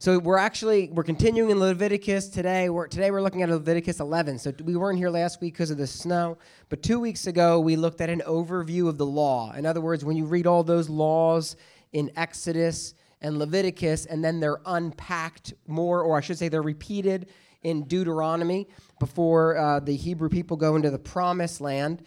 So we're actually we're continuing in Leviticus today. We're, today we're looking at Leviticus 11. So we weren't here last week because of the snow, but two weeks ago we looked at an overview of the law. In other words, when you read all those laws in Exodus and Leviticus, and then they're unpacked more, or I should say they're repeated in Deuteronomy before uh, the Hebrew people go into the Promised Land.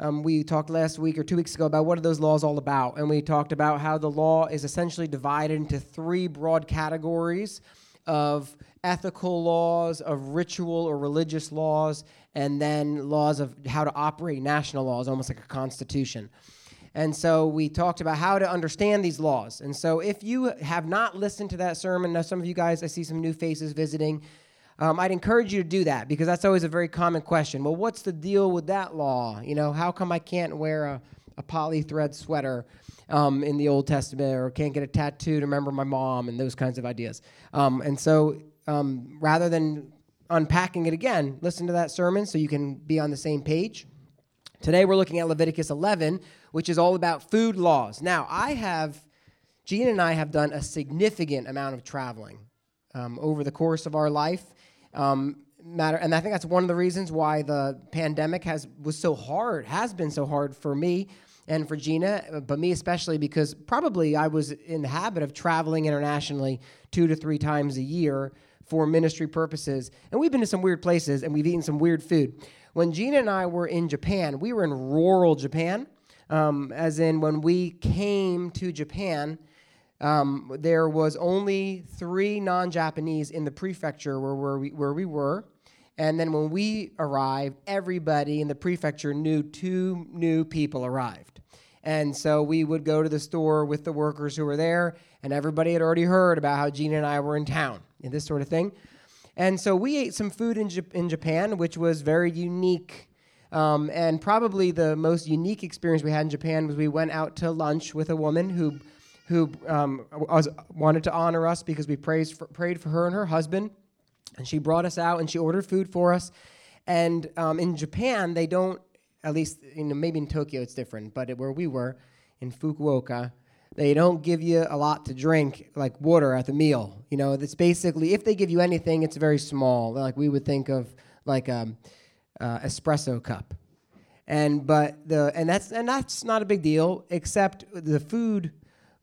Um, we talked last week or two weeks ago about what are those laws all about, and we talked about how the law is essentially divided into three broad categories of ethical laws, of ritual or religious laws, and then laws of how to operate national laws, almost like a constitution. And so we talked about how to understand these laws. And so if you have not listened to that sermon, now some of you guys, I see some new faces visiting um, I'd encourage you to do that because that's always a very common question. Well, what's the deal with that law? You know, how come I can't wear a, a poly thread sweater um, in the Old Testament or can't get a tattoo to remember my mom and those kinds of ideas? Um, and so um, rather than unpacking it again, listen to that sermon so you can be on the same page. Today we're looking at Leviticus 11, which is all about food laws. Now, I have, Gene and I have done a significant amount of traveling um, over the course of our life. Um, matter, and I think that's one of the reasons why the pandemic has was so hard, has been so hard for me and for Gina, but me especially because probably I was in the habit of traveling internationally two to three times a year for ministry purposes. And we've been to some weird places and we've eaten some weird food. When Gina and I were in Japan, we were in rural Japan, um, as in when we came to Japan, um, there was only three non-Japanese in the prefecture where, where, we, where we were. And then when we arrived, everybody in the prefecture knew two new people arrived. And so we would go to the store with the workers who were there, and everybody had already heard about how Gina and I were in town and this sort of thing. And so we ate some food in, in Japan, which was very unique. Um, and probably the most unique experience we had in Japan was we went out to lunch with a woman who who um, was, wanted to honor us because we for, prayed for her and her husband. And she brought us out and she ordered food for us. And um, in Japan, they don't, at least, you know, maybe in Tokyo it's different, but where we were, in Fukuoka, they don't give you a lot to drink, like water at the meal. You know, it's basically, if they give you anything, it's very small. Like we would think of like a um, uh, espresso cup. And but the and that's and that's not a big deal, except the food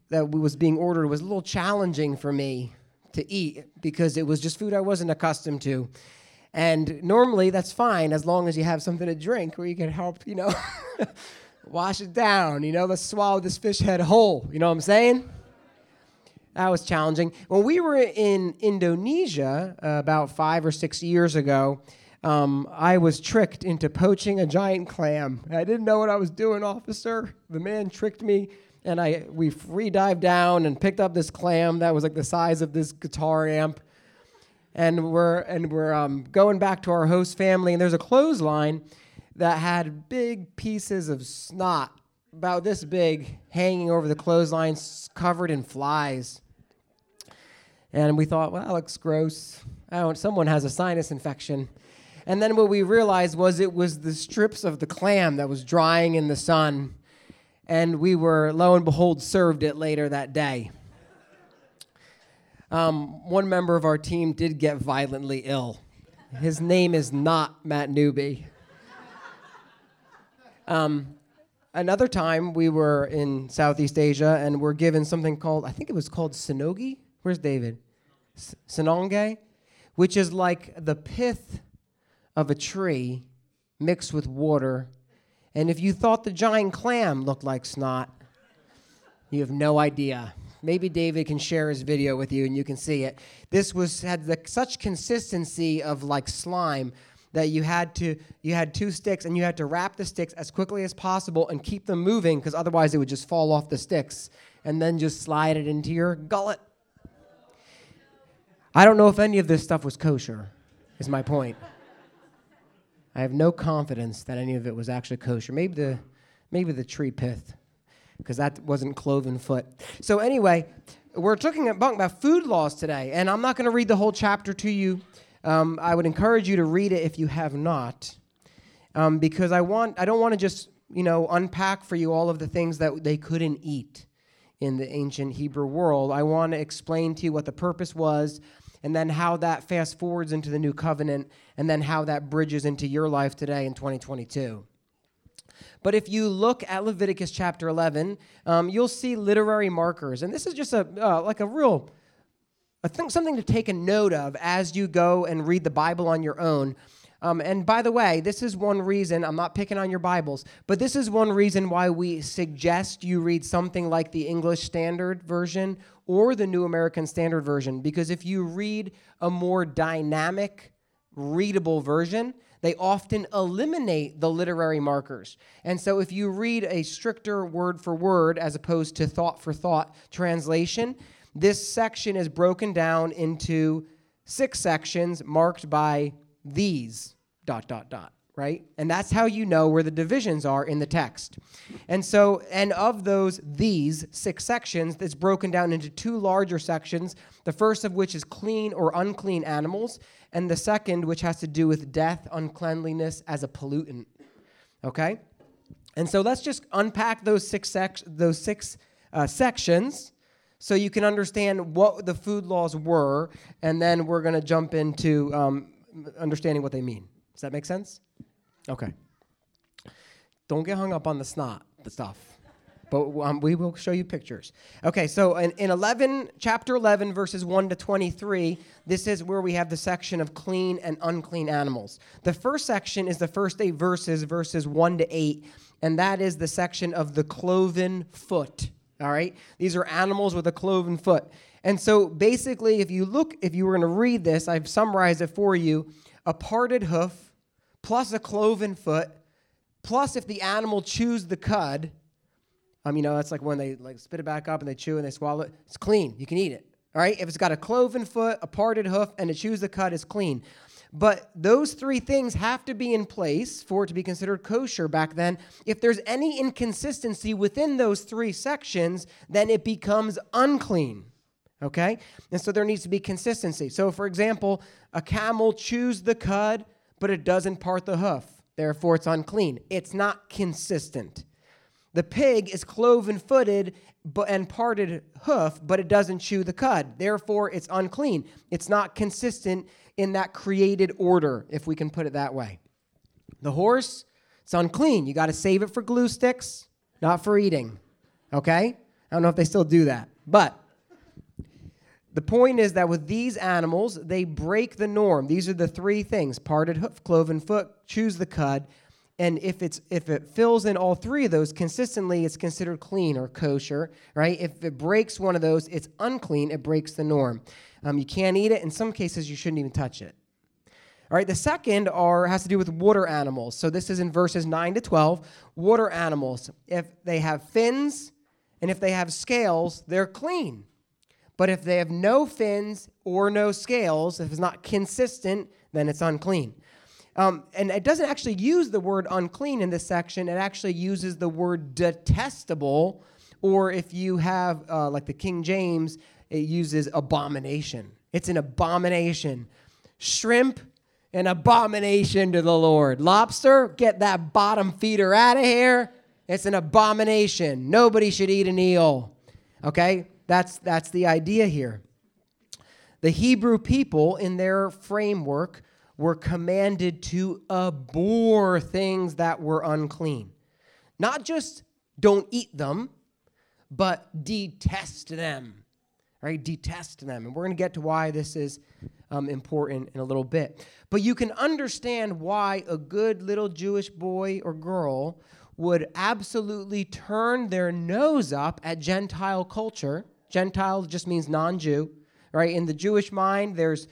that was being ordered was a little challenging for me to eat because it was just food I wasn't accustomed to. And normally that's fine as long as you have something to drink where you can help, you know, wash it down, you know, let's swallow this fish head whole. You know what I'm saying? That was challenging. When we were in Indonesia uh, about five or six years ago, um, I was tricked into poaching a giant clam. I didn't know what I was doing, officer. The man tricked me and I we free dived down and picked up this clam that was like the size of this guitar amp. And we're and we're um, going back to our host family, and there's a clothesline that had big pieces of snot about this big hanging over the clothesline, covered in flies. And we thought, well, that looks gross. Don't, someone has a sinus infection. And then what we realized was it was the strips of the clam that was drying in the sun and we were, lo and behold, served it later that day. Um, one member of our team did get violently ill. His name is not Matt Newby. Um, another time, we were in Southeast Asia and we're given something called, I think it was called Sinogi. Where's David? S- Sinonge, which is like the pith of a tree mixed with water and if you thought the giant clam looked like snot, you have no idea. Maybe David can share his video with you and you can see it. This was had the, such consistency of like slime that you had to you had two sticks and you had to wrap the sticks as quickly as possible and keep them moving because otherwise it would just fall off the sticks and then just slide it into your gullet. I don't know if any of this stuff was kosher. Is my point. I have no confidence that any of it was actually kosher. Maybe the, maybe the tree pith, because that wasn't cloven foot. So anyway, we're talking about, food laws today, and I'm not going to read the whole chapter to you. Um, I would encourage you to read it if you have not, um, because I want I don't want to just you know unpack for you all of the things that they couldn't eat in the ancient Hebrew world. I want to explain to you what the purpose was and then how that fast forwards into the new covenant and then how that bridges into your life today in 2022. But if you look at Leviticus chapter 11, um, you'll see literary markers. And this is just a uh, like a real I think something to take a note of as you go and read the Bible on your own. Um, and by the way, this is one reason, I'm not picking on your Bibles, but this is one reason why we suggest you read something like the English Standard Version or the New American Standard Version. Because if you read a more dynamic, readable version, they often eliminate the literary markers. And so if you read a stricter word for word as opposed to thought for thought translation, this section is broken down into six sections marked by these dot dot dot right? And that's how you know where the divisions are in the text. And so and of those these six sections it's broken down into two larger sections the first of which is clean or unclean animals and the second which has to do with death uncleanliness as a pollutant okay? And so let's just unpack those six sec- those six uh, sections so you can understand what the food laws were, and then we're going to jump into um, understanding what they mean. Does that make sense? Okay. Don't get hung up on the snot, the stuff. But um, we will show you pictures. Okay, so in, in 11, chapter 11, verses 1 to 23, this is where we have the section of clean and unclean animals. The first section is the first eight verses, verses 1 to 8, and that is the section of the cloven foot. All right? These are animals with a cloven foot. And so basically, if you look, if you were going to read this, I've summarized it for you a parted hoof plus a cloven foot, plus if the animal chews the cud, um, you know, that's like when they like spit it back up and they chew and they swallow it, it's clean. You can eat it. All right? If it's got a cloven foot, a parted hoof, and it chews the cud, it's clean. But those three things have to be in place for it to be considered kosher back then. If there's any inconsistency within those three sections, then it becomes unclean. Okay? And so there needs to be consistency. So, for example, a camel chews the cud, but it doesn't part the hoof. Therefore, it's unclean. It's not consistent. The pig is cloven footed and parted hoof, but it doesn't chew the cud. Therefore, it's unclean. It's not consistent in that created order, if we can put it that way. The horse, it's unclean. You got to save it for glue sticks, not for eating. Okay? I don't know if they still do that. But the point is that with these animals, they break the norm. These are the three things parted hoof, cloven foot, chews the cud. And if it's if it fills in all three of those consistently, it's considered clean or kosher, right? If it breaks one of those, it's unclean. It breaks the norm. Um, you can't eat it. In some cases, you shouldn't even touch it. All right, the second are has to do with water animals. So this is in verses 9 to 12. Water animals, if they have fins and if they have scales, they're clean. But if they have no fins or no scales, if it's not consistent, then it's unclean. Um, and it doesn't actually use the word unclean in this section, it actually uses the word detestable, or if you have, uh, like the King James, it uses abomination. It's an abomination. Shrimp, an abomination to the Lord. Lobster, get that bottom feeder out of here. It's an abomination. Nobody should eat an eel. Okay? That's, that's the idea here. The Hebrew people, in their framework, were commanded to abhor things that were unclean. Not just don't eat them, but detest them right? Detest them. And we're going to get to why this is um, important in a little bit. But you can understand why a good little Jewish boy or girl would absolutely turn their nose up at Gentile culture. Gentile just means non Jew, right? In the Jewish mind, there's,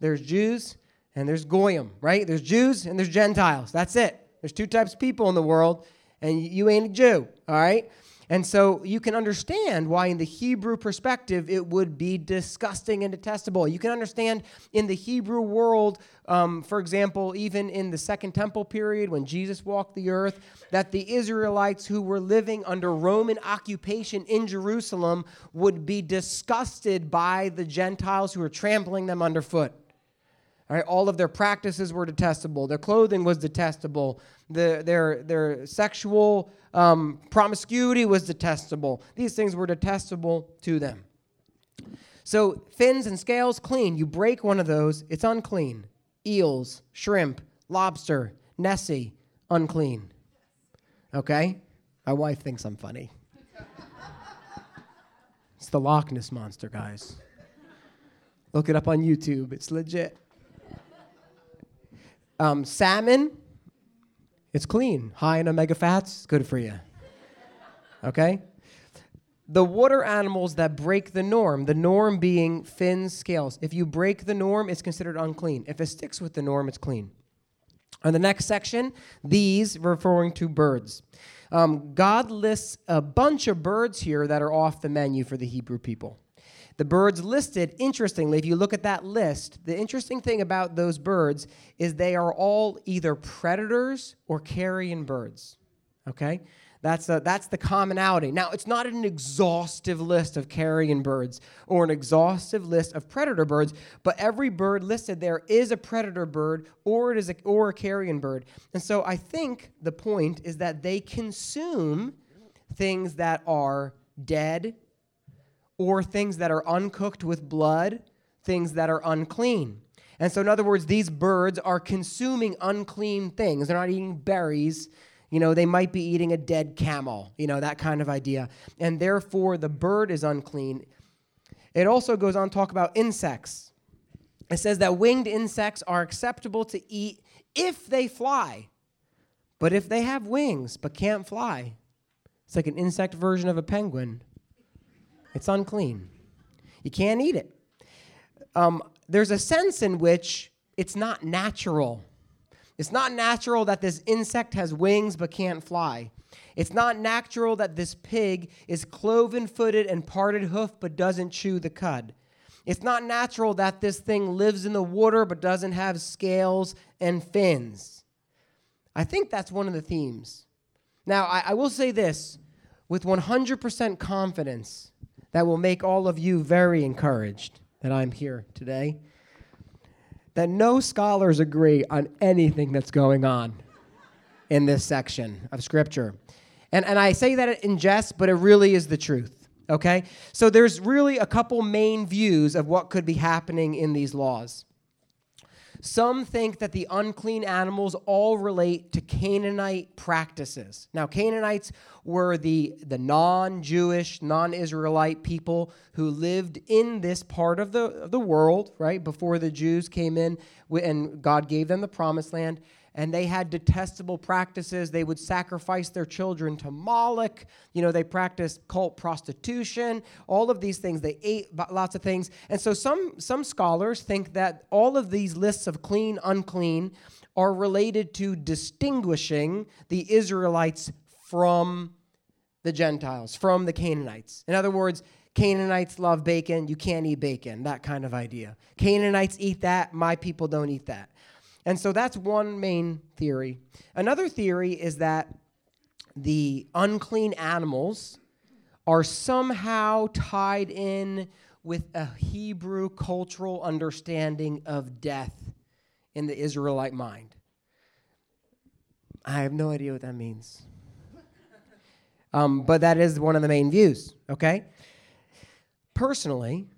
there's Jews and there's Goyim, right? There's Jews and there's Gentiles. That's it. There's two types of people in the world, and you ain't a Jew, all right? And so you can understand why, in the Hebrew perspective, it would be disgusting and detestable. You can understand in the Hebrew world, um, for example, even in the Second Temple period when Jesus walked the earth, that the Israelites who were living under Roman occupation in Jerusalem would be disgusted by the Gentiles who were trampling them underfoot. All right, all of their practices were detestable. Their clothing was detestable. The, their, their sexual um, promiscuity was detestable. These things were detestable to them. So, fins and scales, clean. You break one of those, it's unclean. Eels, shrimp, lobster, Nessie, unclean. Okay? My wife thinks I'm funny. it's the Loch Ness Monster, guys. Look it up on YouTube, it's legit. Um, salmon, it's clean, high in omega fats, good for you. Okay? The water animals that break the norm, the norm being fins, scales. If you break the norm, it's considered unclean. If it sticks with the norm, it's clean. On the next section, these referring to birds. Um, God lists a bunch of birds here that are off the menu for the Hebrew people. The birds listed, interestingly, if you look at that list, the interesting thing about those birds is they are all either predators or carrion birds. Okay? That's, a, that's the commonality. Now, it's not an exhaustive list of carrion birds or an exhaustive list of predator birds, but every bird listed there is a predator bird or it is a, or a carrion bird. And so I think the point is that they consume things that are dead or things that are uncooked with blood, things that are unclean. And so, in other words, these birds are consuming unclean things. They're not eating berries. You know, they might be eating a dead camel, you know, that kind of idea. And therefore, the bird is unclean. It also goes on to talk about insects. It says that winged insects are acceptable to eat if they fly. But if they have wings but can't fly, it's like an insect version of a penguin. It's unclean. You can't eat it. Um, there's a sense in which it's not natural. It's not natural that this insect has wings but can't fly. It's not natural that this pig is cloven footed and parted hoof but doesn't chew the cud. It's not natural that this thing lives in the water but doesn't have scales and fins. I think that's one of the themes. Now, I, I will say this with 100% confidence that will make all of you very encouraged that I'm here today. That no scholars agree on anything that's going on in this section of Scripture. And, and I say that in jest, but it really is the truth. Okay? So there's really a couple main views of what could be happening in these laws. Some think that the unclean animals all relate to Canaanite practices. Now, Canaanites were the, the non Jewish, non Israelite people who lived in this part of the, of the world, right, before the Jews came in and God gave them the promised land and they had detestable practices. They would sacrifice their children to Moloch. You know, they practiced cult prostitution, all of these things. They ate lots of things. And so some, some scholars think that all of these lists of clean, unclean are related to distinguishing the Israelites from the Gentiles, from the Canaanites. In other words, Canaanites love bacon, you can't eat bacon, that kind of idea. Canaanites eat that, my people don't eat that. And so that's one main theory. Another theory is that the unclean animals are somehow tied in with a Hebrew cultural understanding of death in the Israelite mind. I have no idea what that means. Um, but that is one of the main views, okay? Personally,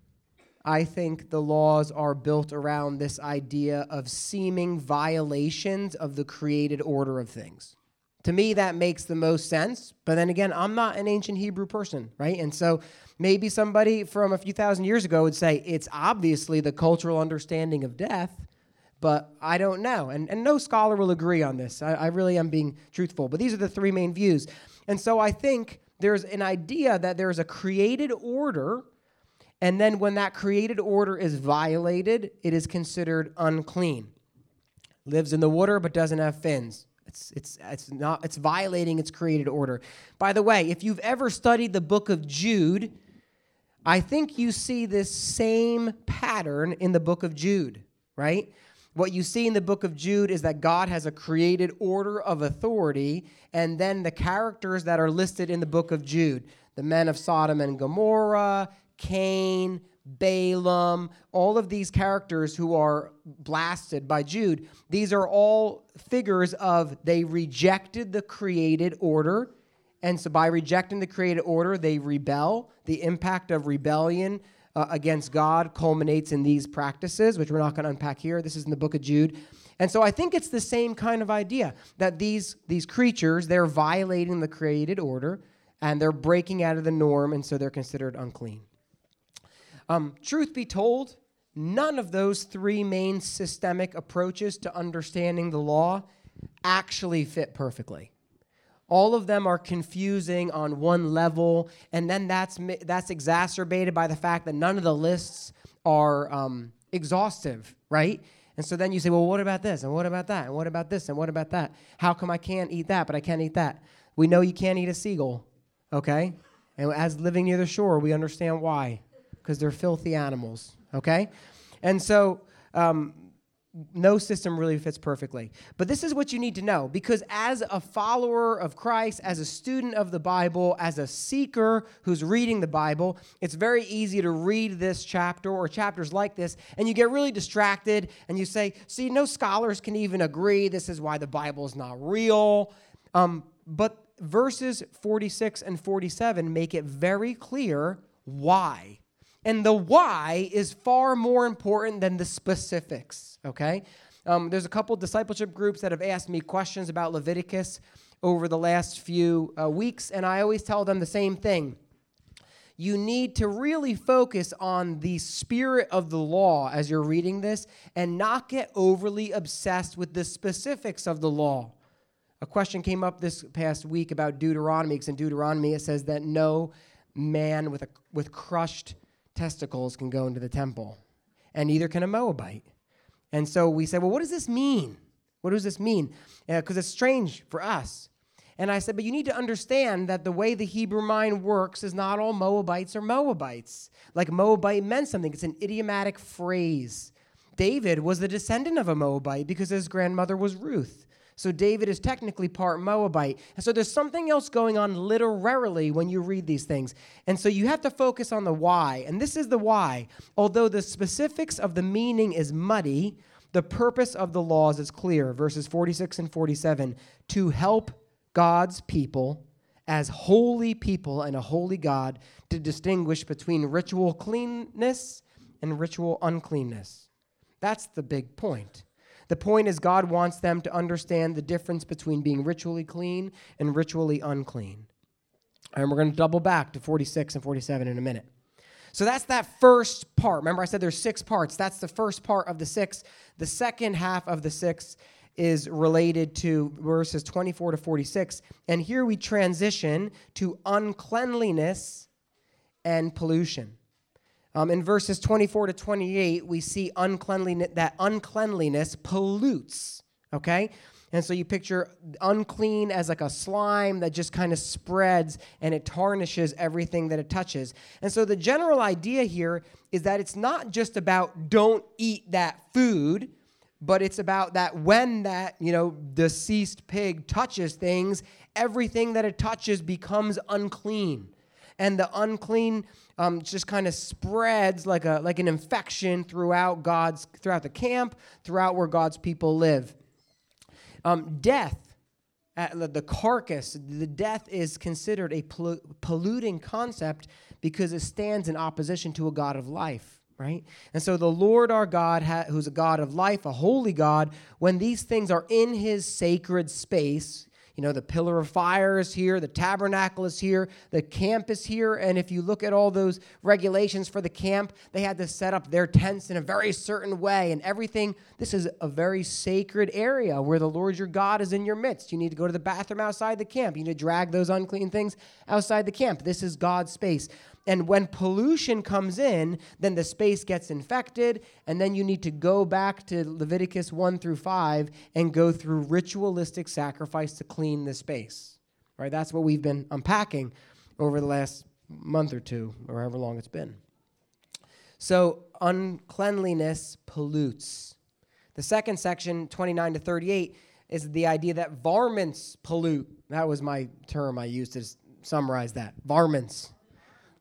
I think the laws are built around this idea of seeming violations of the created order of things. To me, that makes the most sense. But then again, I'm not an ancient Hebrew person, right? And so maybe somebody from a few thousand years ago would say it's obviously the cultural understanding of death, but I don't know. And, and no scholar will agree on this. I, I really am being truthful. But these are the three main views. And so I think there's an idea that there's a created order and then when that created order is violated, it is considered unclean. Lives in the water but doesn't have fins. It's, it's, it's, not, it's violating its created order. By the way, if you've ever studied the book of Jude, I think you see this same pattern in the book of Jude, right? What you see in the book of Jude is that God has a created order of authority, and then the characters that are listed in the book of Jude the men of Sodom and Gomorrah, Cain, Balaam, all of these characters who are blasted by Jude, these are all figures of they rejected the created order. And so by rejecting the created order, they rebel. The impact of rebellion uh, against God culminates in these practices, which we're not going to unpack here. This is in the book of Jude. And so I think it's the same kind of idea that these, these creatures, they're violating the created order and they're breaking out of the norm, and so they're considered unclean. Um, truth be told, none of those three main systemic approaches to understanding the law actually fit perfectly. All of them are confusing on one level, and then that's that's exacerbated by the fact that none of the lists are um, exhaustive, right? And so then you say, well, what about this? And what about that? And what about this? And what about that? How come I can't eat that, but I can't eat that? We know you can't eat a seagull, okay? And as living near the shore, we understand why because they're filthy animals, okay? And so um, no system really fits perfectly. But this is what you need to know because as a follower of Christ, as a student of the Bible, as a seeker who's reading the Bible, it's very easy to read this chapter or chapters like this and you get really distracted and you say, see, no scholars can even agree this is why the Bible is not real. Um, but verses 46 and 47 make it very clear why and the why is far more important than the specifics, okay? Um, there's a couple discipleship groups that have asked me questions about Leviticus over the last few uh, weeks, and I always tell them the same thing. You need to really focus on the spirit of the law as you're reading this and not get overly obsessed with the specifics of the law. A question came up this past week about Deuteronomy, because in Deuteronomy it says that no man with, a, with crushed testicles can go into the temple, and neither can a Moabite. And so we said, well, what does this mean? What does this mean? Because uh, it's strange for us. And I said, but you need to understand that the way the Hebrew mind works is not all Moabites are Moabites. Like Moabite meant something, it's an idiomatic phrase. David was the descendant of a Moabite because his grandmother was Ruth. So David is technically part Moabite. And so there's something else going on literarily when you read these things. And so you have to focus on the why. And this is the why. Although the specifics of the meaning is muddy, the purpose of the laws is clear. Verses 46 and 47 to help God's people as holy people and a holy God to distinguish between ritual cleanness and ritual uncleanness. That's the big point. The point is, God wants them to understand the difference between being ritually clean and ritually unclean. And we're going to double back to 46 and 47 in a minute. So that's that first part. Remember, I said there's six parts. That's the first part of the six. The second half of the six is related to verses 24 to 46. And here we transition to uncleanliness and pollution. Um, in verses 24 to 28, we see uncleanliness, that uncleanliness pollutes, okay? And so you picture unclean as like a slime that just kind of spreads and it tarnishes everything that it touches. And so the general idea here is that it's not just about don't eat that food, but it's about that when that, you know, deceased pig touches things, everything that it touches becomes unclean and the unclean um, just kind of spreads like a like an infection throughout God's throughout the camp, throughout where God's people live. Um, death, uh, the carcass, the death is considered a polluting concept because it stands in opposition to a God of life right? And so the Lord our God, who's a God of life, a holy God, when these things are in his sacred space, you know, the pillar of fire is here, the tabernacle is here, the camp is here. And if you look at all those regulations for the camp, they had to set up their tents in a very certain way and everything. This is a very sacred area where the Lord your God is in your midst. You need to go to the bathroom outside the camp. You need to drag those unclean things outside the camp. This is God's space. And when pollution comes in, then the space gets infected, and then you need to go back to Leviticus 1 through 5 and go through ritualistic sacrifice to clean the space. Right? That's what we've been unpacking over the last month or two, or however long it's been. So, uncleanliness pollutes. The second section, 29 to 38, is the idea that varmints pollute. That was my term I used to summarize that. Varmints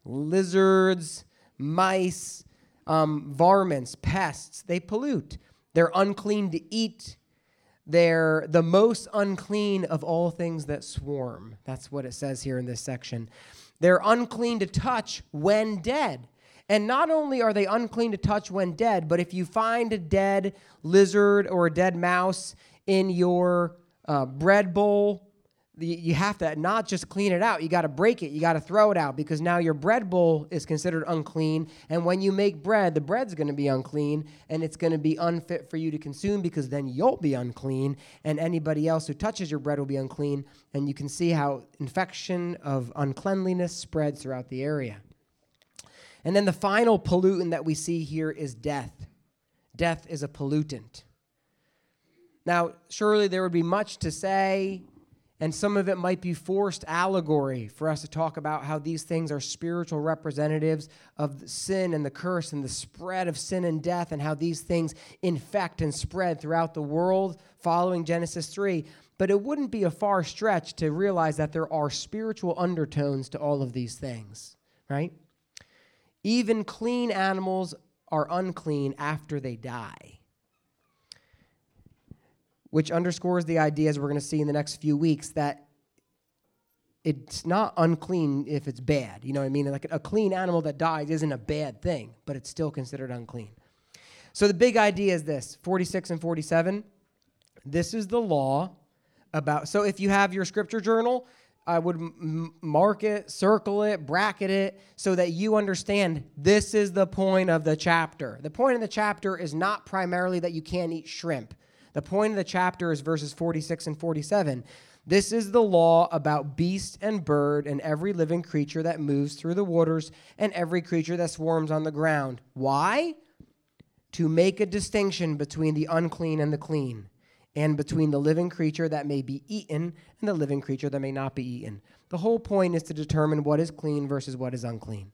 lizards, mice, Um, varmints, pests, they pollute. They're unclean to eat. They're the most unclean of all things that swarm. That's what it says here in this section. They're unclean to touch when dead. And not only are they unclean to touch when dead, but if you find a dead lizard or a dead mouse in your uh, bread bowl, you have to not just clean it out, you got to break it, you got to throw it out because now your bread bowl is considered unclean. And when you make bread, the bread's going to be unclean and it's going to be unfit for you to consume because then you'll be unclean and anybody else who touches your bread will be unclean. And you can see how infection of uncleanliness spreads throughout the area. And then the final pollutant that we see here is death. Death is a pollutant. Now, surely there would be much to say, and some of it might be forced allegory for us to talk about how these things are spiritual representatives of sin and the curse and the spread of sin and death, and how these things infect and spread throughout the world following Genesis 3. But it wouldn't be a far stretch to realize that there are spiritual undertones to all of these things, right? Even clean animals are unclean after they die. Which underscores the ideas we're going to see in the next few weeks, that it's not unclean if it's bad. You know what I mean? Like a clean animal that dies isn't a bad thing, but it's still considered unclean. So the big idea is this 46 and 47. This is the law about. So if you have your scripture journal, I would m- mark it, circle it, bracket it, so that you understand this is the point of the chapter. The point of the chapter is not primarily that you can't eat shrimp. The point of the chapter is verses 46 and 47. This is the law about beast and bird and every living creature that moves through the waters and every creature that swarms on the ground. Why? To make a distinction between the unclean and the clean and between the living creature that may be eaten and the living creature that may not be eaten. The whole point is to determine what is clean versus what is unclean.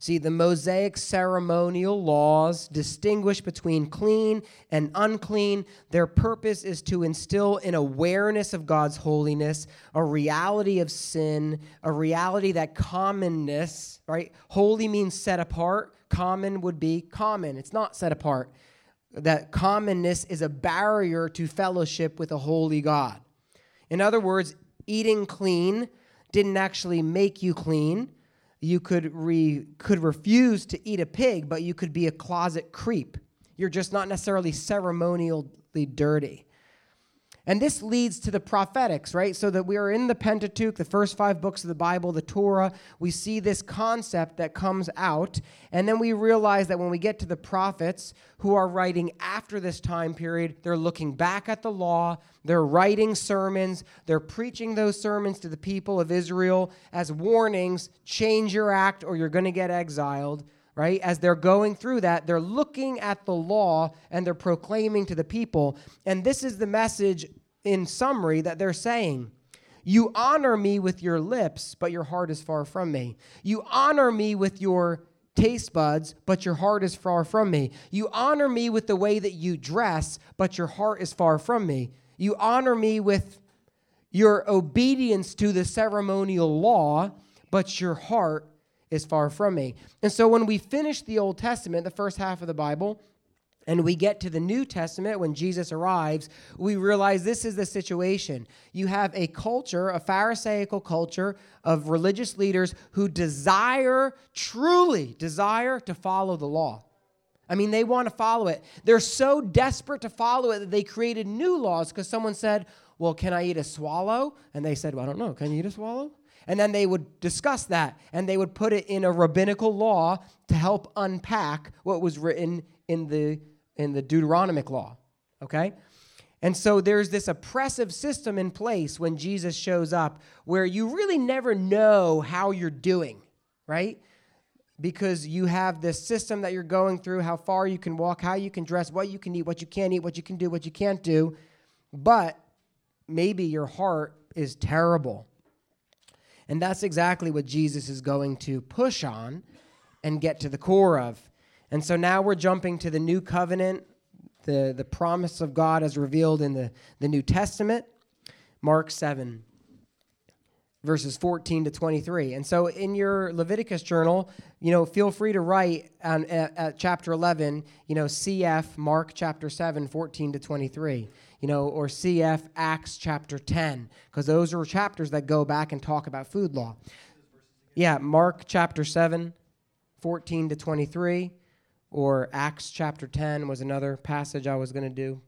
See, the Mosaic ceremonial laws distinguish between clean and unclean. Their purpose is to instill an awareness of God's holiness, a reality of sin, a reality that commonness, right? Holy means set apart, common would be common. It's not set apart that commonness is a barrier to fellowship with a holy God. In other words, eating clean didn't actually make you clean. You could, re, could refuse to eat a pig, but you could be a closet creep. You're just not necessarily ceremonially dirty. And this leads to the prophetics, right? So that we are in the Pentateuch, the first five books of the Bible, the Torah. We see this concept that comes out. And then we realize that when we get to the prophets who are writing after this time period, they're looking back at the law, they're writing sermons, they're preaching those sermons to the people of Israel as warnings change your act or you're going to get exiled right? As they're going through that, they're looking at the law and they're proclaiming to the people. And this is the message in summary that they're saying. You honor me with your lips, but your heart is far from me. You honor me with your taste buds, but your heart is far from me. You honor me with the way that you dress, but your heart is far from me. You honor me with your obedience to the ceremonial law, but your heart is far from me. And so when we finish the Old Testament, the first half of the Bible, and we get to the New Testament when Jesus arrives, we realize this is the situation. You have a culture, a Pharisaical culture of religious leaders who desire, truly desire to follow the law. I mean, they want to follow it. They're so desperate to follow it that they created new laws because someone said, Well, can I eat a swallow? And they said, Well, I don't know. Can you eat a swallow? And then they would discuss that and they would put it in a rabbinical law to help unpack what was written in the, in the Deuteronomic law. Okay? And so there's this oppressive system in place when Jesus shows up where you really never know how you're doing, right? Because you have this system that you're going through, how far you can walk, how you can dress, what you can eat, what you can't eat, what you can do, what you can't do. But maybe your heart is terrible. And that's exactly what Jesus is going to push on and get to the core of. And so now we're jumping to the new covenant, the, the promise of God as revealed in the, the New Testament. Mark 7. verses 14 to 23. And so in your Leviticus journal, you know, feel free to write on, at, at chapter 11, you know, CF Mark chapter 7, 14 to 23, you know, or CF Acts chapter 10, because those are chapters that go back and talk about food law. Yeah, Mark chapter 7, 14 to 23, or Acts chapter 10 was another passage I was going to do.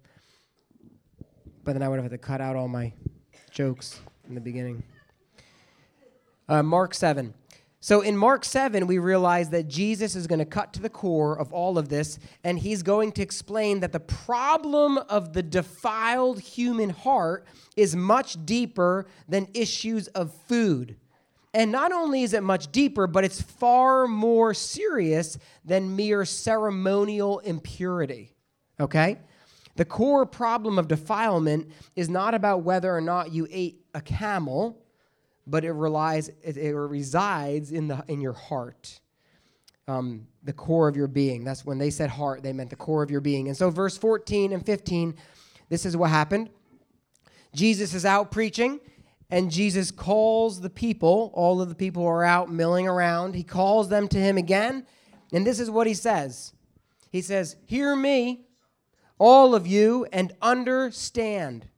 But then I would have had to cut out all my jokes in the beginning. Uh, Mark 7. So in Mark 7, we realize that Jesus is going to cut to the core of all of this, and he's going to explain that the problem of the defiled human heart is much deeper than issues of food. And not only is it much deeper, but it's far more serious than mere ceremonial impurity. Okay? The core problem of defilement is not about whether or not you ate a camel but it relies it, it resides in the in your heart um, the core of your being that's when they said heart they meant the core of your being and so verse 14 and 15 this is what happened jesus is out preaching and jesus calls the people all of the people who are out milling around he calls them to him again and this is what he says he says hear me all of you and understand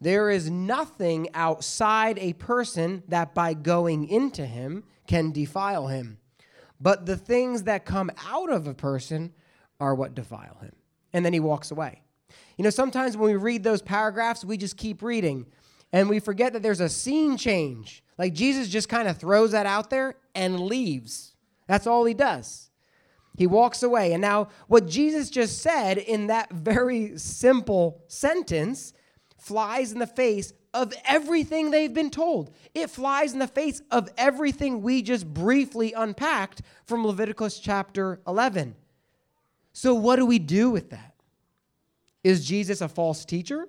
there is nothing outside a person that by going into him can defile him. But the things that come out of a person are what defile him. And then he walks away. You know, sometimes when we read those paragraphs, we just keep reading and we forget that there's a scene change. Like Jesus just kind of throws that out there and leaves. That's all he does. He walks away. And now, what Jesus just said in that very simple sentence flies in the face of everything they've been told. It flies in the face of everything we just briefly unpacked from Leviticus chapter 11. So, what do we do with that? Is Jesus a false teacher?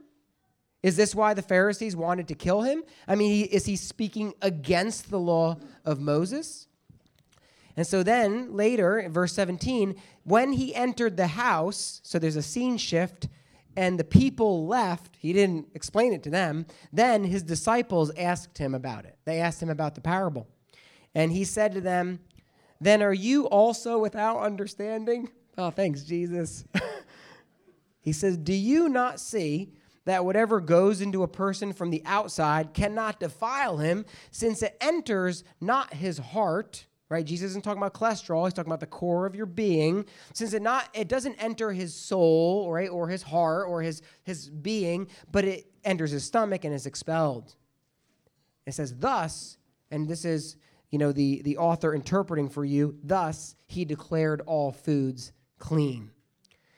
Is this why the Pharisees wanted to kill him? I mean, is he speaking against the law of Moses? And so then later, in verse 17, when he entered the house, so there's a scene shift, and the people left, he didn't explain it to them. Then his disciples asked him about it. They asked him about the parable. And he said to them, Then are you also without understanding? Oh, thanks, Jesus. he says, Do you not see that whatever goes into a person from the outside cannot defile him, since it enters not his heart? right? Jesus isn't talking about cholesterol. He's talking about the core of your being. Since it not it doesn't enter his soul, right, or his heart or his his being, but it enters his stomach and is expelled. It says, thus, and this is you know the the author interpreting for you. Thus he declared all foods clean.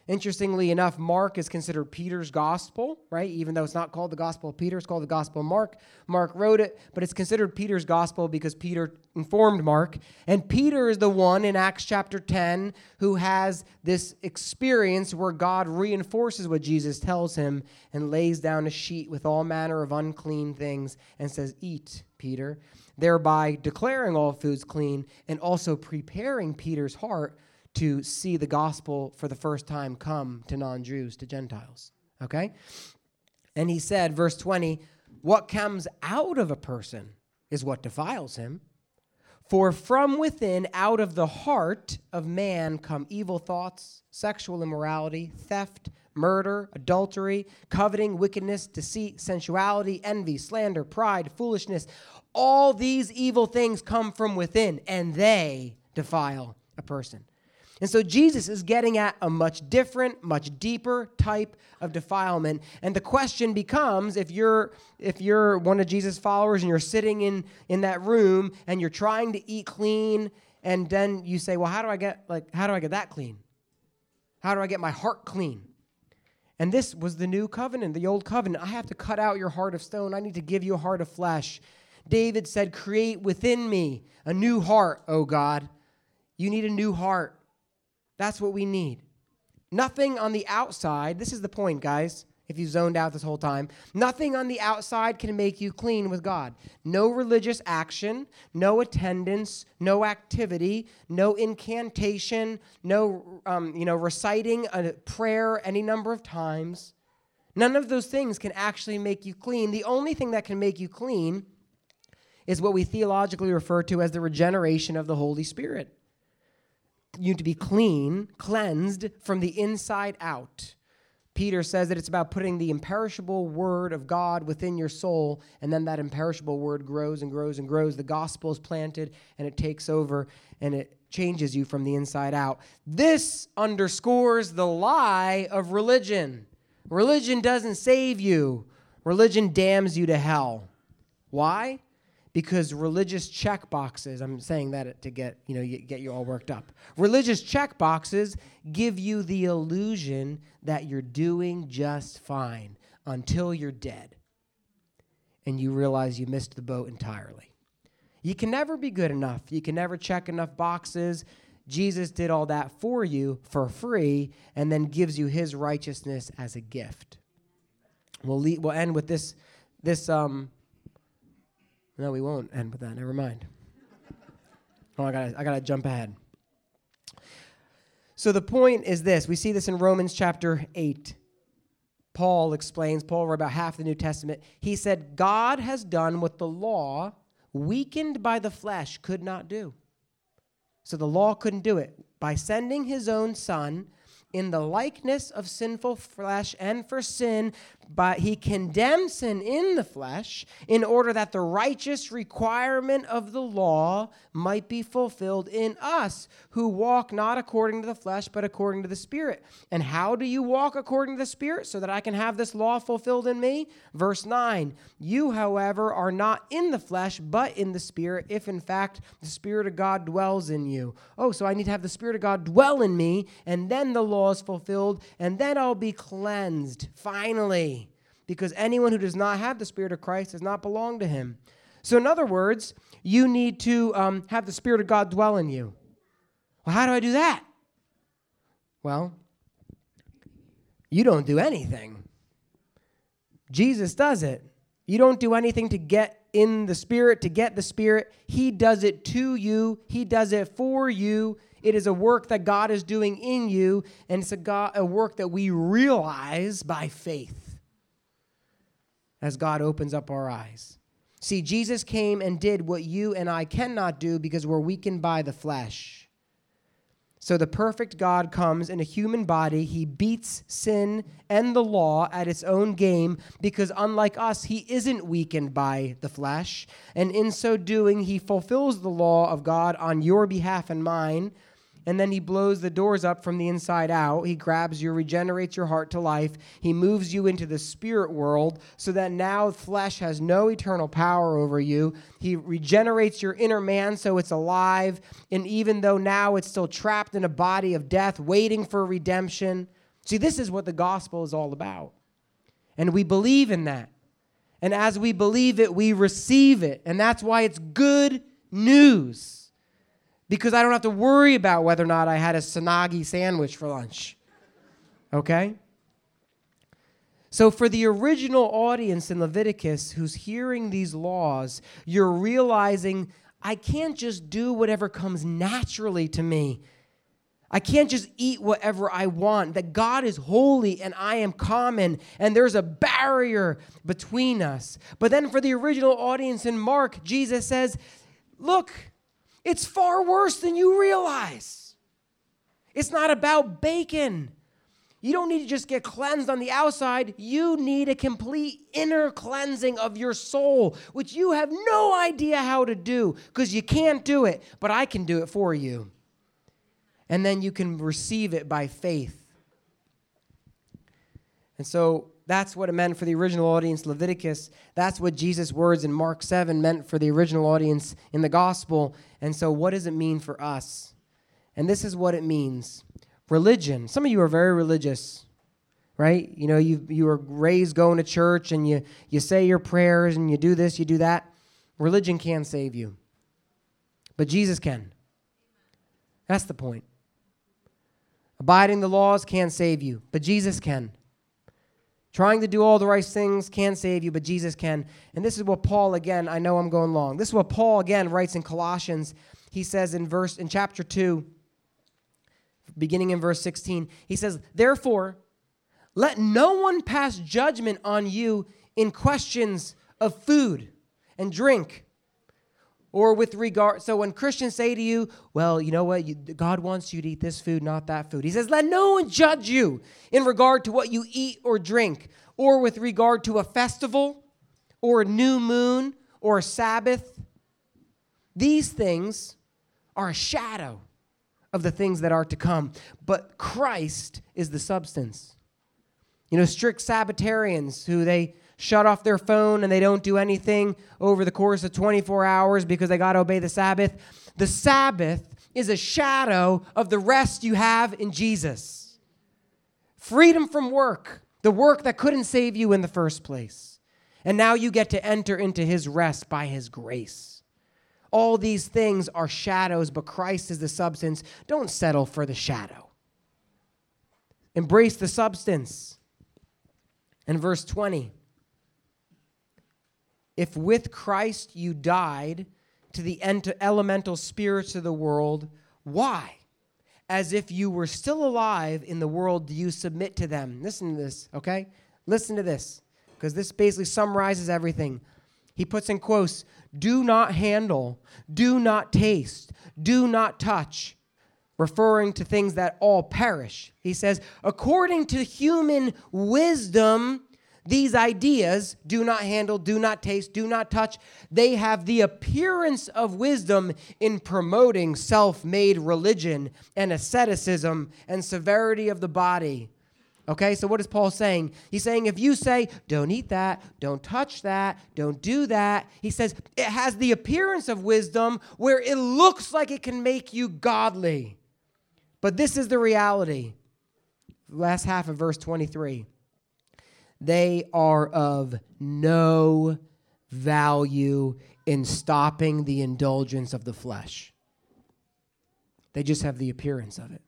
Interestingly enough, Mark is considered Peter's gospel, right? Even though it's not called the Gospel of Peter, it's called the Gospel of Mark. Mark wrote it, but it's considered Peter's gospel because Peter informed Mark. And Peter is the one in Acts chapter 10 who has this experience where God reinforces what Jesus tells him and lays down a sheet with all manner of unclean things and says, Eat, Peter, thereby declaring all foods clean and also preparing Peter's heart to see the gospel for the first time come to non Jews, to Gentiles. Okay? And he said, verse 20, what comes out of a person is what defiles him. For from within, out of the heart of man, come evil thoughts, sexual immorality, theft, murder, adultery, coveting, wickedness, deceit, sensuality, envy, slander, pride, foolishness. All these evil things come from within, and they defile a person. And so Jesus is getting at a much different, much deeper type of defilement. And the question becomes if you're if you're one of Jesus' followers and you're sitting in in that room and you're trying to eat clean and then you say, "Well, how do I get like how do I get that clean? How do I get my heart clean?" And this was the new covenant, the old covenant. I have to cut out your heart of stone. I need to give you a heart of flesh. David said, "Create within me a new heart, O God." You need a new heart. That's what we need. Nothing on the outside, this is the point, guys, if you zoned out this whole time. Nothing on the outside can make you clean with God. No religious action, no attendance, no activity, no incantation, no um, you know, reciting a prayer any number of times. None of those things can actually make you clean. The only thing that can make you clean is what we theologically refer to as the regeneration of the Holy Spirit. You need to be clean, cleansed from the inside out. Peter says that it's about putting the imperishable word of God within your soul, and then that imperishable word grows and grows and grows. The gospel is planted and it takes over and it changes you from the inside out. This underscores the lie of religion. Religion doesn't save you, religion damns you to hell. Why? Because religious check boxes, I'm saying that to get, you know, get you all worked up. Religious check boxes give you the illusion that you're doing just fine until you're dead and you realize you missed the boat entirely. You can never be good enough. You can never check enough boxes. Jesus did all that for you for free and then gives you his righteousness as a gift. We'll, lead, we'll end with this. This um, no, we won't end with that. Never mind. Oh, I gotta, I gotta jump ahead. So the point is this: we see this in Romans chapter eight. Paul explains. Paul wrote about half the New Testament. He said, "God has done what the law, weakened by the flesh, could not do." So the law couldn't do it. By sending his own son in the likeness of sinful flesh and for sin, but he condemned sin in the flesh in order that the righteous requirement of the law might be fulfilled in us who walk not according to the flesh but according to the spirit. And how do you walk according to the spirit? So that i can have this law fulfilled in me? Verse 9 you however are not in the flesh but in the spirit if in fact the spirit of god dwells in you. Oh so i need to have the spirit of god dwell in me and then the law is fulfilled and then i'll be cleansed finally because anyone who does not have the Spirit of Christ does not belong to him. So, in other words, you need to um, have the Spirit of God dwell in you. Well, how do I do that? Well, you don't do anything. Jesus does it. You don't do anything to get in the Spirit, to get the Spirit. He does it to you, He does it for you. It is a work that God is doing in you, and it's a, God, a work that we realize by faith as God opens up our eyes. See, Jesus came and did what you and I cannot do because we're weakened by the flesh. So the perfect God comes in a human body. He beats sin and the law at its own game because, unlike us, he isn't weakened by the flesh. And in so doing, he fulfills the law of God on your behalf and mine and then he blows the doors up from the inside out. He grabs you, regenerates your heart to life. He moves you into the spirit world so that now flesh has no eternal power over you. He regenerates your inner man so it's alive. And even though now it's still trapped in a body of death, waiting for redemption. See, this is what the gospel is all about. And we believe in that. And as we believe it, we receive it. And that's why it's good news because I don't have to worry about whether or not I had a Sanagi sandwich for lunch. Okay? So, for the original audience in Leviticus who's hearing these laws, you're realizing I can't just do whatever comes naturally to me. I can't just eat whatever I want. That God is holy and I am common, and there's a barrier between us. But then for the original audience in Mark, Jesus says, Look, it's far worse than you realize. It's not about bacon. You don't need to just get cleansed on the outside. You need a complete inner cleansing of your soul, which you have no idea how to do because you can't do it, but I can do it for you. And then you can receive it by faith. And so that's what it meant for the original audience, Leviticus. That's what Jesus' words in Mark 7 meant for the original audience in the gospel. And so, what does it mean for us? And this is what it means religion. Some of you are very religious, right? You know, you, you were raised going to church and you, you say your prayers and you do this, you do that. Religion can't save you, but Jesus can. That's the point. Abiding the laws can't save you, but Jesus can. Trying to do all the right things can't save you, but Jesus can. And this is what Paul again, I know I'm going long. This is what Paul again writes in Colossians. He says in verse in chapter 2, beginning in verse 16, he says, "Therefore, let no one pass judgment on you in questions of food and drink, or with regard. So when Christians say to you, well, you know what? You, God wants you to eat this food, not that food. He says, let no one judge you in regard to what you eat or drink, or with regard to a festival, or a new moon, or a Sabbath. These things are a shadow of the things that are to come, but Christ is the substance. You know, strict Sabbatarians who they shut off their phone and they don't do anything over the course of 24 hours because they got to obey the Sabbath. The Sabbath is a shadow of the rest you have in Jesus. Freedom from work, the work that couldn't save you in the first place. And now you get to enter into his rest by his grace. All these things are shadows, but Christ is the substance. Don't settle for the shadow. Embrace the substance. In verse 20, if with Christ you died to the elemental spirits of the world, why? As if you were still alive in the world, do you submit to them? Listen to this, okay? Listen to this, because this basically summarizes everything. He puts in quotes do not handle, do not taste, do not touch, referring to things that all perish. He says, according to human wisdom, these ideas do not handle, do not taste, do not touch. They have the appearance of wisdom in promoting self made religion and asceticism and severity of the body. Okay, so what is Paul saying? He's saying if you say, don't eat that, don't touch that, don't do that, he says it has the appearance of wisdom where it looks like it can make you godly. But this is the reality. Last half of verse 23 they are of no value in stopping the indulgence of the flesh. They just have the appearance of it.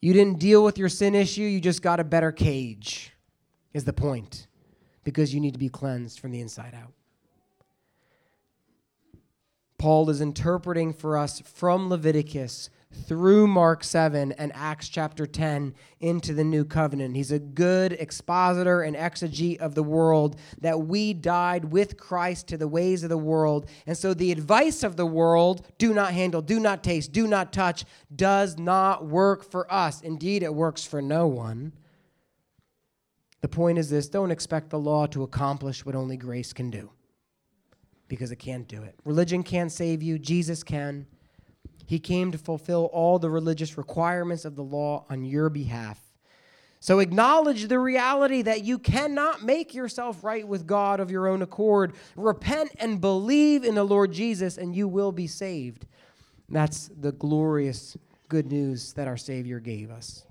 You didn't deal with your sin issue, you just got a better cage, is the point, because you need to be cleansed from the inside out. Paul is interpreting for us from Leviticus through Mark 7 and Acts chapter 10 into the new covenant. He's a good expositor and exegete of the world that we died with Christ to the ways of the world. And so the advice of the world, do not handle, do not taste, do not touch, does not work for us. Indeed, it works for no one. The point is this don't expect the law to accomplish what only grace can do because it can't do it. Religion can't save you, Jesus can. He came to fulfill all the religious requirements of the law on your behalf. So acknowledge the reality that you cannot make yourself right with God of your own accord. Repent and believe in the Lord Jesus, and you will be saved. That's the glorious good news that our Savior gave us.